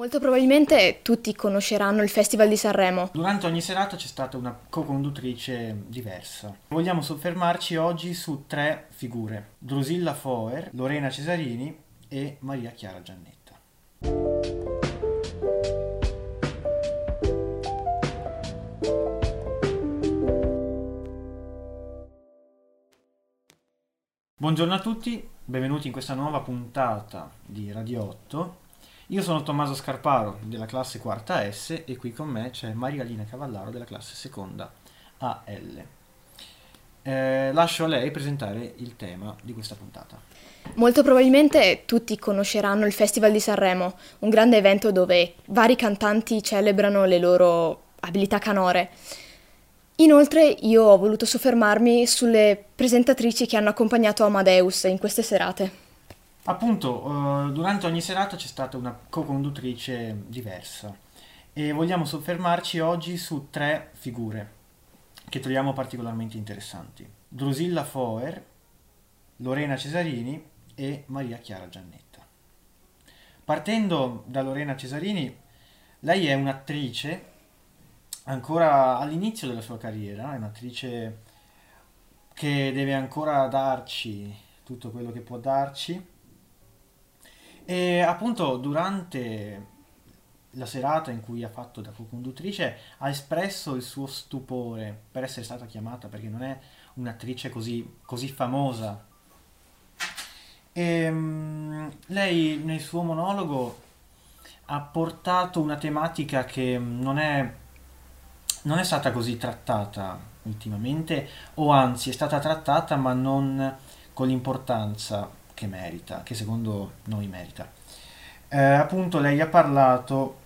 Molto probabilmente tutti conosceranno il Festival di Sanremo. Durante ogni serata c'è stata una co-conduttrice diversa. Vogliamo soffermarci oggi su tre figure: Drusilla Foer, Lorena Cesarini e Maria Chiara Giannetta. Buongiorno a tutti, benvenuti in questa nuova puntata di Radio 8 io sono Tommaso Scarparo della classe quarta S e qui con me c'è Maria Lina Cavallaro della classe seconda AL. Eh, lascio a lei presentare il tema di questa puntata. Molto probabilmente tutti conosceranno il Festival di Sanremo, un grande evento dove vari cantanti celebrano le loro abilità canore. Inoltre io ho voluto soffermarmi sulle presentatrici che hanno accompagnato Amadeus in queste serate. Appunto, uh, durante ogni serata c'è stata una co-conduttrice diversa e vogliamo soffermarci oggi su tre figure che troviamo particolarmente interessanti. Drusilla Foer, Lorena Cesarini e Maria Chiara Giannetta. Partendo da Lorena Cesarini, lei è un'attrice ancora all'inizio della sua carriera, è un'attrice che deve ancora darci tutto quello che può darci e appunto durante la serata in cui ha fatto da co-conduttrice ha espresso il suo stupore per essere stata chiamata perché non è un'attrice così, così famosa. E, um, lei nel suo monologo ha portato una tematica che non è, non è stata così trattata ultimamente o anzi è stata trattata ma non con l'importanza che merita, che secondo noi merita. Eh, appunto lei ha parlato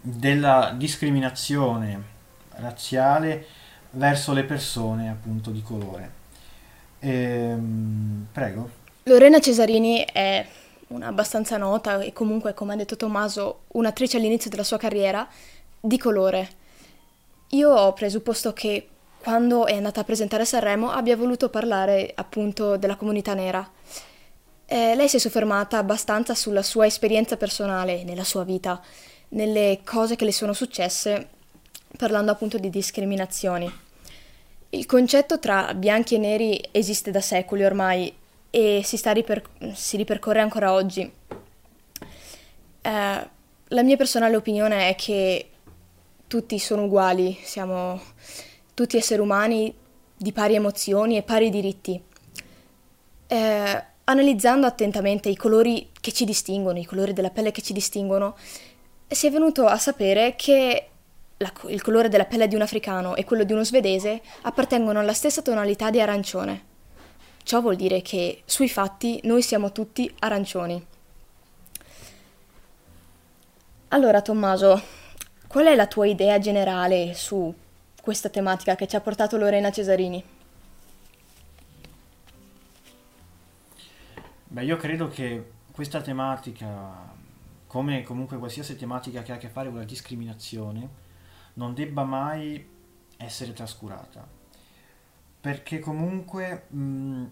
della discriminazione razziale verso le persone appunto di colore. Ehm, prego. Lorena Cesarini è una abbastanza nota e comunque, come ha detto Tommaso, un'attrice all'inizio della sua carriera di colore. Io ho presupposto che quando è andata a presentare Sanremo abbia voluto parlare appunto della comunità nera eh, lei si è soffermata abbastanza sulla sua esperienza personale nella sua vita, nelle cose che le sono successe, parlando appunto di discriminazioni. Il concetto tra bianchi e neri esiste da secoli ormai e si, riper- si ripercorre ancora oggi. Eh, la mia personale opinione è che tutti sono uguali, siamo tutti esseri umani di pari emozioni e pari diritti. Eh, analizzando attentamente i colori che ci distinguono, i colori della pelle che ci distinguono, si è venuto a sapere che la, il colore della pelle di un africano e quello di uno svedese appartengono alla stessa tonalità di arancione. Ciò vuol dire che sui fatti noi siamo tutti arancioni. Allora, Tommaso, qual è la tua idea generale su questa tematica che ci ha portato Lorena Cesarini? Beh, io credo che questa tematica, come comunque qualsiasi tematica che ha a che fare con la discriminazione, non debba mai essere trascurata. Perché comunque mh,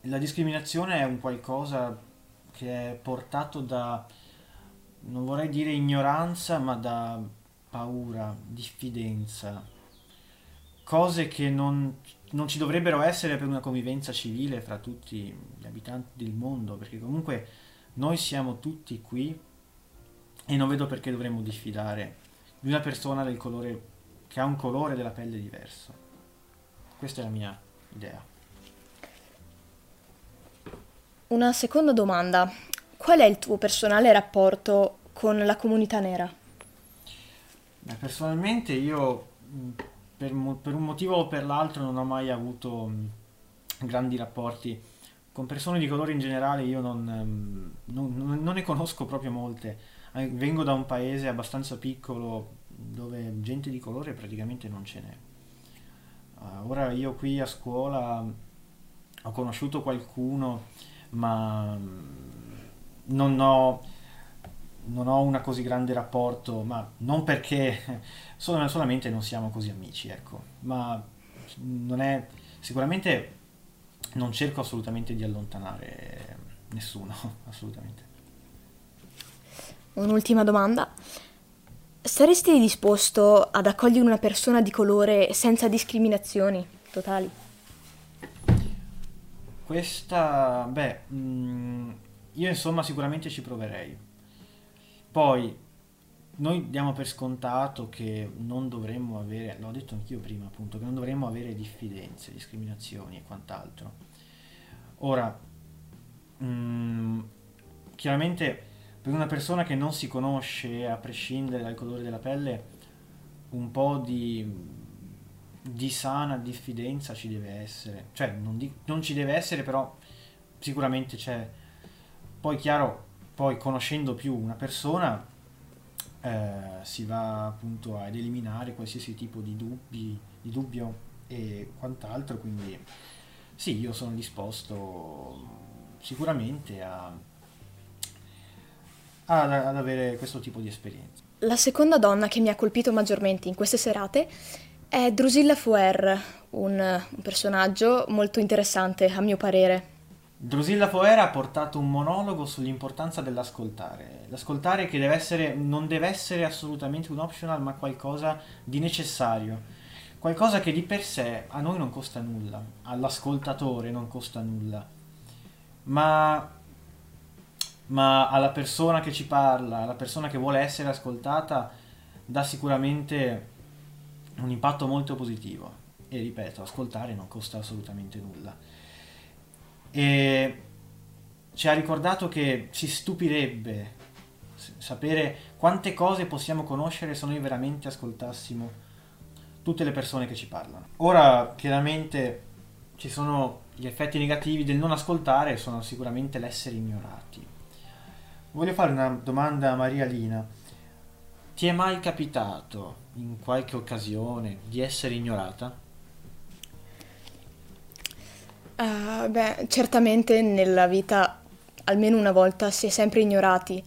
la discriminazione è un qualcosa che è portato da, non vorrei dire ignoranza, ma da paura, diffidenza, cose che non non ci dovrebbero essere per una convivenza civile fra tutti gli abitanti del mondo, perché comunque noi siamo tutti qui e non vedo perché dovremmo diffidare di una persona del colore, che ha un colore della pelle diverso. Questa è la mia idea. Una seconda domanda. Qual è il tuo personale rapporto con la comunità nera? Beh, personalmente io per, per, un motivo o per l'altro non ho mai avuto grandi rapporti con persone di colore in generale io non, mh, non, non, ne conosco proprio molte. Vengo da un paese abbastanza piccolo dove gente di colore praticamente non ce n'è. Uh, ora io qui a scuola ho conosciuto qualcuno ma non ho non ho una così grande rapporto, ma non perché solamente non siamo così amici, ecco, ma non è sicuramente non cerco assolutamente di allontanare nessuno, assolutamente. un'ultima domanda. Saresti disposto ad accogliere una persona di colore senza discriminazioni totali? Questa, beh, mm, io insomma sicuramente ci proverei. Poi, noi diamo per scontato che non dovremmo avere, l'ho detto anch'io prima appunto, che non dovremmo avere diffidenze, discriminazioni e quant'altro. Ora, mm, chiaramente per una persona che non si conosce, a prescindere dal colore della pelle, un po' di, di sana diffidenza ci deve essere. Cioè, non, di, non ci deve essere, però sicuramente c'è. Poi, chiaro, poi conoscendo più una persona, eh, si va appunto ad eliminare qualsiasi tipo di dubbi, di dubbio e quant'altro, quindi sì, io sono disposto sicuramente a ad, avere questo tipo di esperienza. La seconda donna che mi ha colpito maggiormente in queste serate è Drusilla Fuer, un, un personaggio molto interessante a mio parere. Drusilla Foer ha portato un monologo sull'importanza dell'ascoltare. L'ascoltare che deve essere, non deve essere assolutamente un optional, ma qualcosa di necessario. Qualcosa che di per sé a noi non costa nulla, all'ascoltatore non costa nulla. Ma ma alla persona che ci parla, alla persona che vuole essere ascoltata, dà sicuramente un impatto molto positivo. E ripeto, ascoltare non costa assolutamente nulla. E ci ha ricordato che ci stupirebbe sapere quante cose possiamo conoscere se noi veramente ascoltassimo tutte le persone che ci parlano. Ora, chiaramente, ci sono gli effetti negativi del non ascoltare, sono sicuramente l'essere ignorati Voglio fare una domanda a Maria Lina. Ti è mai capitato in qualche occasione di essere ignorata? Uh, beh, certamente nella vita almeno una volta si è sempre ignorati.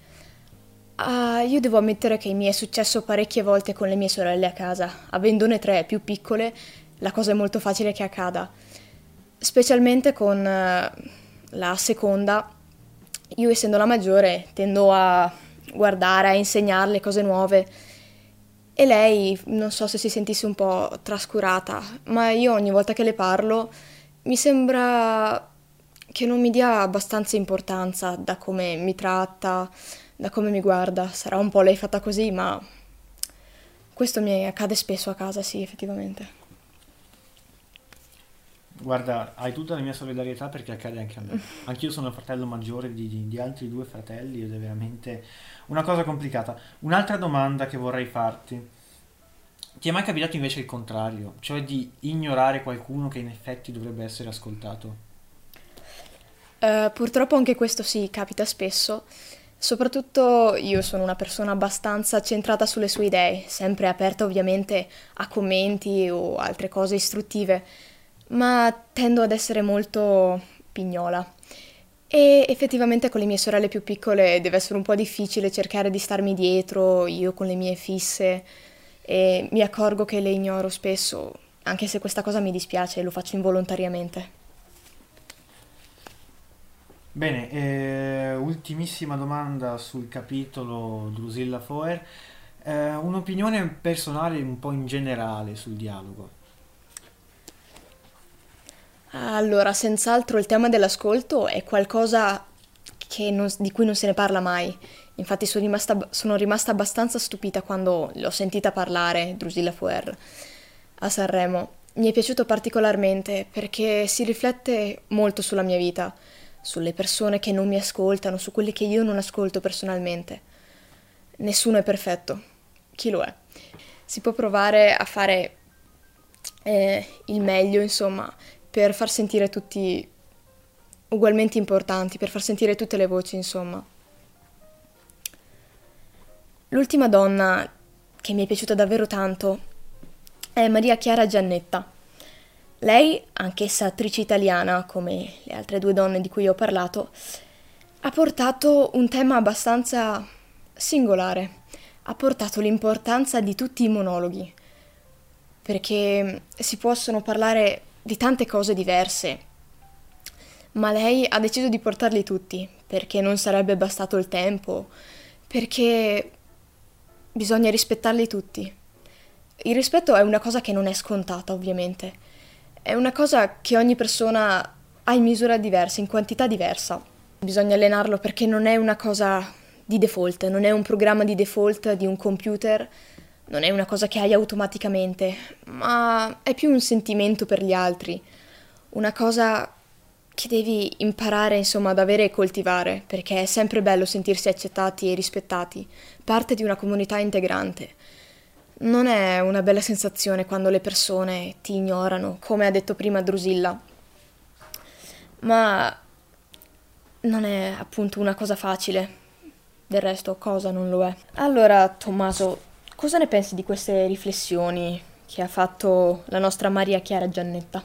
Uh, io devo ammettere che mi è successo parecchie volte con le mie sorelle a casa. Avendone tre più piccole, la cosa è molto facile che accada. Specialmente con uh, la seconda, io essendo la maggiore tendo a guardare, a insegnarle cose nuove e lei non so se si sentisse un po' trascurata, ma io ogni volta che le parlo mi sembra che non mi dia abbastanza importanza da come mi tratta, da come mi guarda. Sarà un po' lei fatta così, ma questo mi accade spesso a casa, sì, effettivamente. Guarda, hai tutta la mia solidarietà perché accade anche a me. Anch'io sono il fratello maggiore di, di, di, altri due fratelli ed è veramente una cosa complicata. Un'altra domanda che vorrei farti. Ti è mai capitato invece il contrario, cioè di ignorare qualcuno che in effetti dovrebbe essere ascoltato? Uh, purtroppo anche questo sì, capita spesso. Soprattutto io sono una persona abbastanza centrata sulle sue idee, sempre aperta ovviamente a commenti o altre cose istruttive ma tendo ad essere molto pignola. E effettivamente con le mie sorelle più piccole deve essere un po' difficile cercare di starmi dietro, io con le mie fisse, e mi accorgo che le ignoro spesso, anche se questa cosa mi dispiace lo faccio involontariamente. Bene, eh, ultimissima domanda sul capitolo Drusilla Foer. Eh, un'opinione personale un po' in generale sul dialogo. Allora, senz'altro il tema dell'ascolto è qualcosa non, di cui non se ne parla mai. Infatti sono rimasta, sono rimasta abbastanza stupita quando l'ho sentita parlare, Drusilla Fuer, a Sanremo. Mi è piaciuto particolarmente perché si riflette molto sulla mia vita, sulle persone che non mi ascoltano, su quelle che io non ascolto personalmente. Nessuno è perfetto. Chi lo è? Si può provare a fare eh, il meglio, insomma, per far sentire tutti ugualmente importanti, per far sentire tutte le voci, insomma. L'ultima donna che mi è piaciuta davvero tanto è Maria Chiara Giannetta. Lei, anch'essa attrice italiana, come le altre due donne di cui ho parlato, ha portato un tema abbastanza singolare. Ha portato l'importanza di tutti i monologhi, perché si possono parlare di tante cose diverse, ma lei ha deciso di portarli tutti perché non sarebbe bastato il tempo Perché bisogna rispettarli tutti. Il rispetto è una cosa che non è scontata, ovviamente. È una cosa che ogni persona ha in misura diversa, in quantità diversa. Bisogna allenarlo perché non è una cosa di default, non è un programma di default di un computer, non è una cosa che hai automaticamente, ma è più un sentimento per gli altri, una cosa che devi imparare insomma ad avere e coltivare, perché è sempre bello sentirsi accettati e rispettati, parte di una comunità integrante. Non è una bella sensazione quando le persone ti ignorano, come ha detto prima Drusilla, ma non è appunto una cosa facile. Del resto, cosa non lo è. Allora, Tommaso, cosa ne pensi di queste riflessioni che ha fatto la nostra Maria Chiara Giannetta?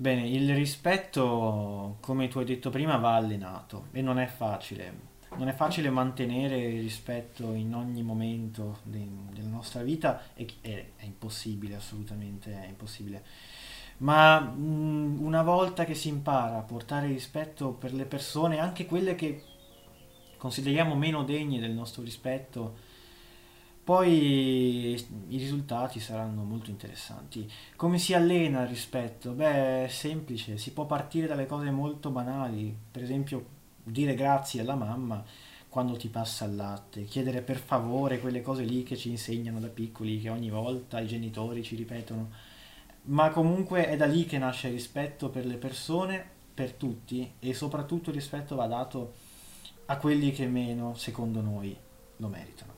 Bene, il rispetto, come tu hai detto prima, va allenato e non è facile. Non è facile mantenere il rispetto in ogni momento de- della nostra vita, è, è, è impossibile, assolutamente è impossibile ma mh, mm, una volta che si impara a portare rispetto per le persone, anche quelle che consideriamo meno degne del nostro rispetto, poi i risultati saranno molto interessanti. Come si allena il rispetto? Beh, è semplice, si può partire dalle cose molto banali, per esempio dire grazie alla mamma quando ti passa il latte, chiedere per favore quelle cose lì che ci insegnano da piccoli, che ogni volta i genitori ci ripetono ma comunque è da lì che nasce il rispetto per le persone, per tutti e soprattutto il rispetto va dato a quelli che meno, secondo noi, lo meritano.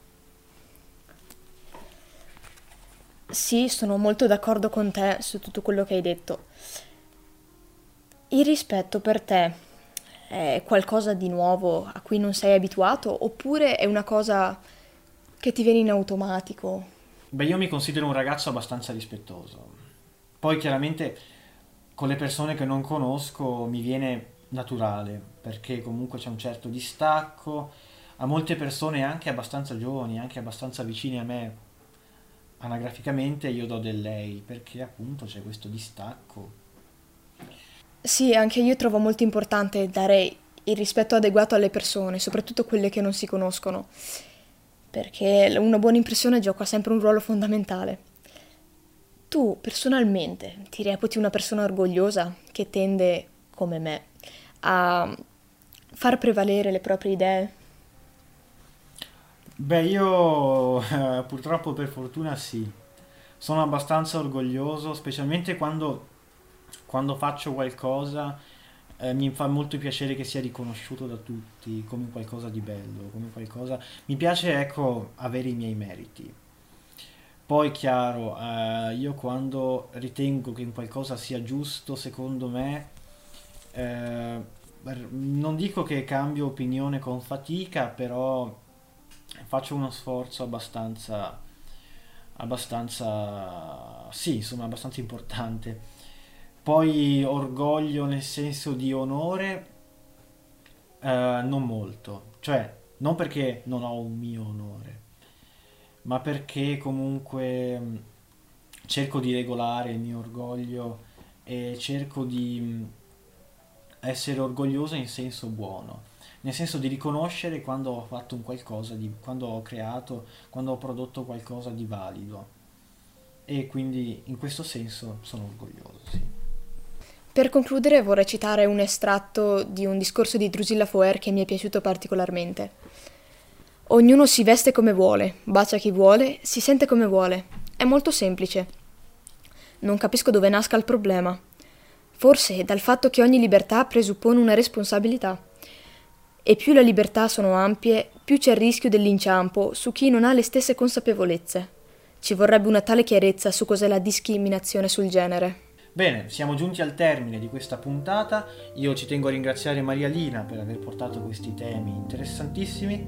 Sì, sono molto d'accordo con te su tutto quello che hai detto. Il rispetto per te è qualcosa di nuovo a cui non sei abituato oppure è una cosa che ti viene in automatico? Beh, io mi considero un ragazzo abbastanza rispettoso poi chiaramente con le persone che non conosco mi viene naturale, perché comunque c'è un certo distacco. A molte persone anche abbastanza giovani, anche abbastanza vicine a me, anagraficamente io do del lei, perché appunto c'è questo distacco. Sì, anche io trovo molto importante dare il rispetto adeguato alle persone, soprattutto quelle che non si conoscono, perché una buona impressione gioca sempre un ruolo fondamentale. Tu personalmente ti reputi una persona orgogliosa che tende, come me, a far prevalere le proprie idee? Beh, io eh, purtroppo per fortuna sì, sono abbastanza orgoglioso, specialmente quando, quando faccio qualcosa, eh, mi fa molto piacere che sia riconosciuto da tutti come qualcosa di bello, come qualcosa... Mi piace, ecco, avere i miei meriti. Poi chiaro, eh, io quando ritengo che in qualcosa sia giusto, secondo me, eh, non dico che cambio opinione con fatica, però faccio uno sforzo abbastanza, abbastanza, sì, insomma, abbastanza importante. Poi orgoglio nel senso di onore, eh, non molto, cioè non perché non ho un mio onore, ma perché comunque mm, cerco di regolare il mio orgoglio e cerco di mm, essere orgoglioso in senso buono, nel senso di riconoscere quando ho fatto un qualcosa, di, quando ho creato, quando ho prodotto qualcosa di valido. E quindi in questo senso sono orgoglioso, sì. Per concludere vorrei citare un estratto di un discorso di Drusilla Foer che mi è piaciuto particolarmente. Ognuno si veste come vuole, bacia chi vuole, si sente come vuole. È molto semplice. Non capisco dove nasca il problema. Forse dal fatto che ogni libertà presuppone una responsabilità. E più le libertà sono ampie, più c'è il rischio dell'inciampo su chi non ha le stesse consapevolezze. Ci vorrebbe una tale chiarezza su cos'è la discriminazione sul genere. Bene, siamo giunti al termine di questa puntata. Io ci tengo a ringraziare Maria Lina per aver portato questi temi interessantissimi.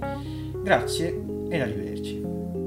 Grazie e arrivederci.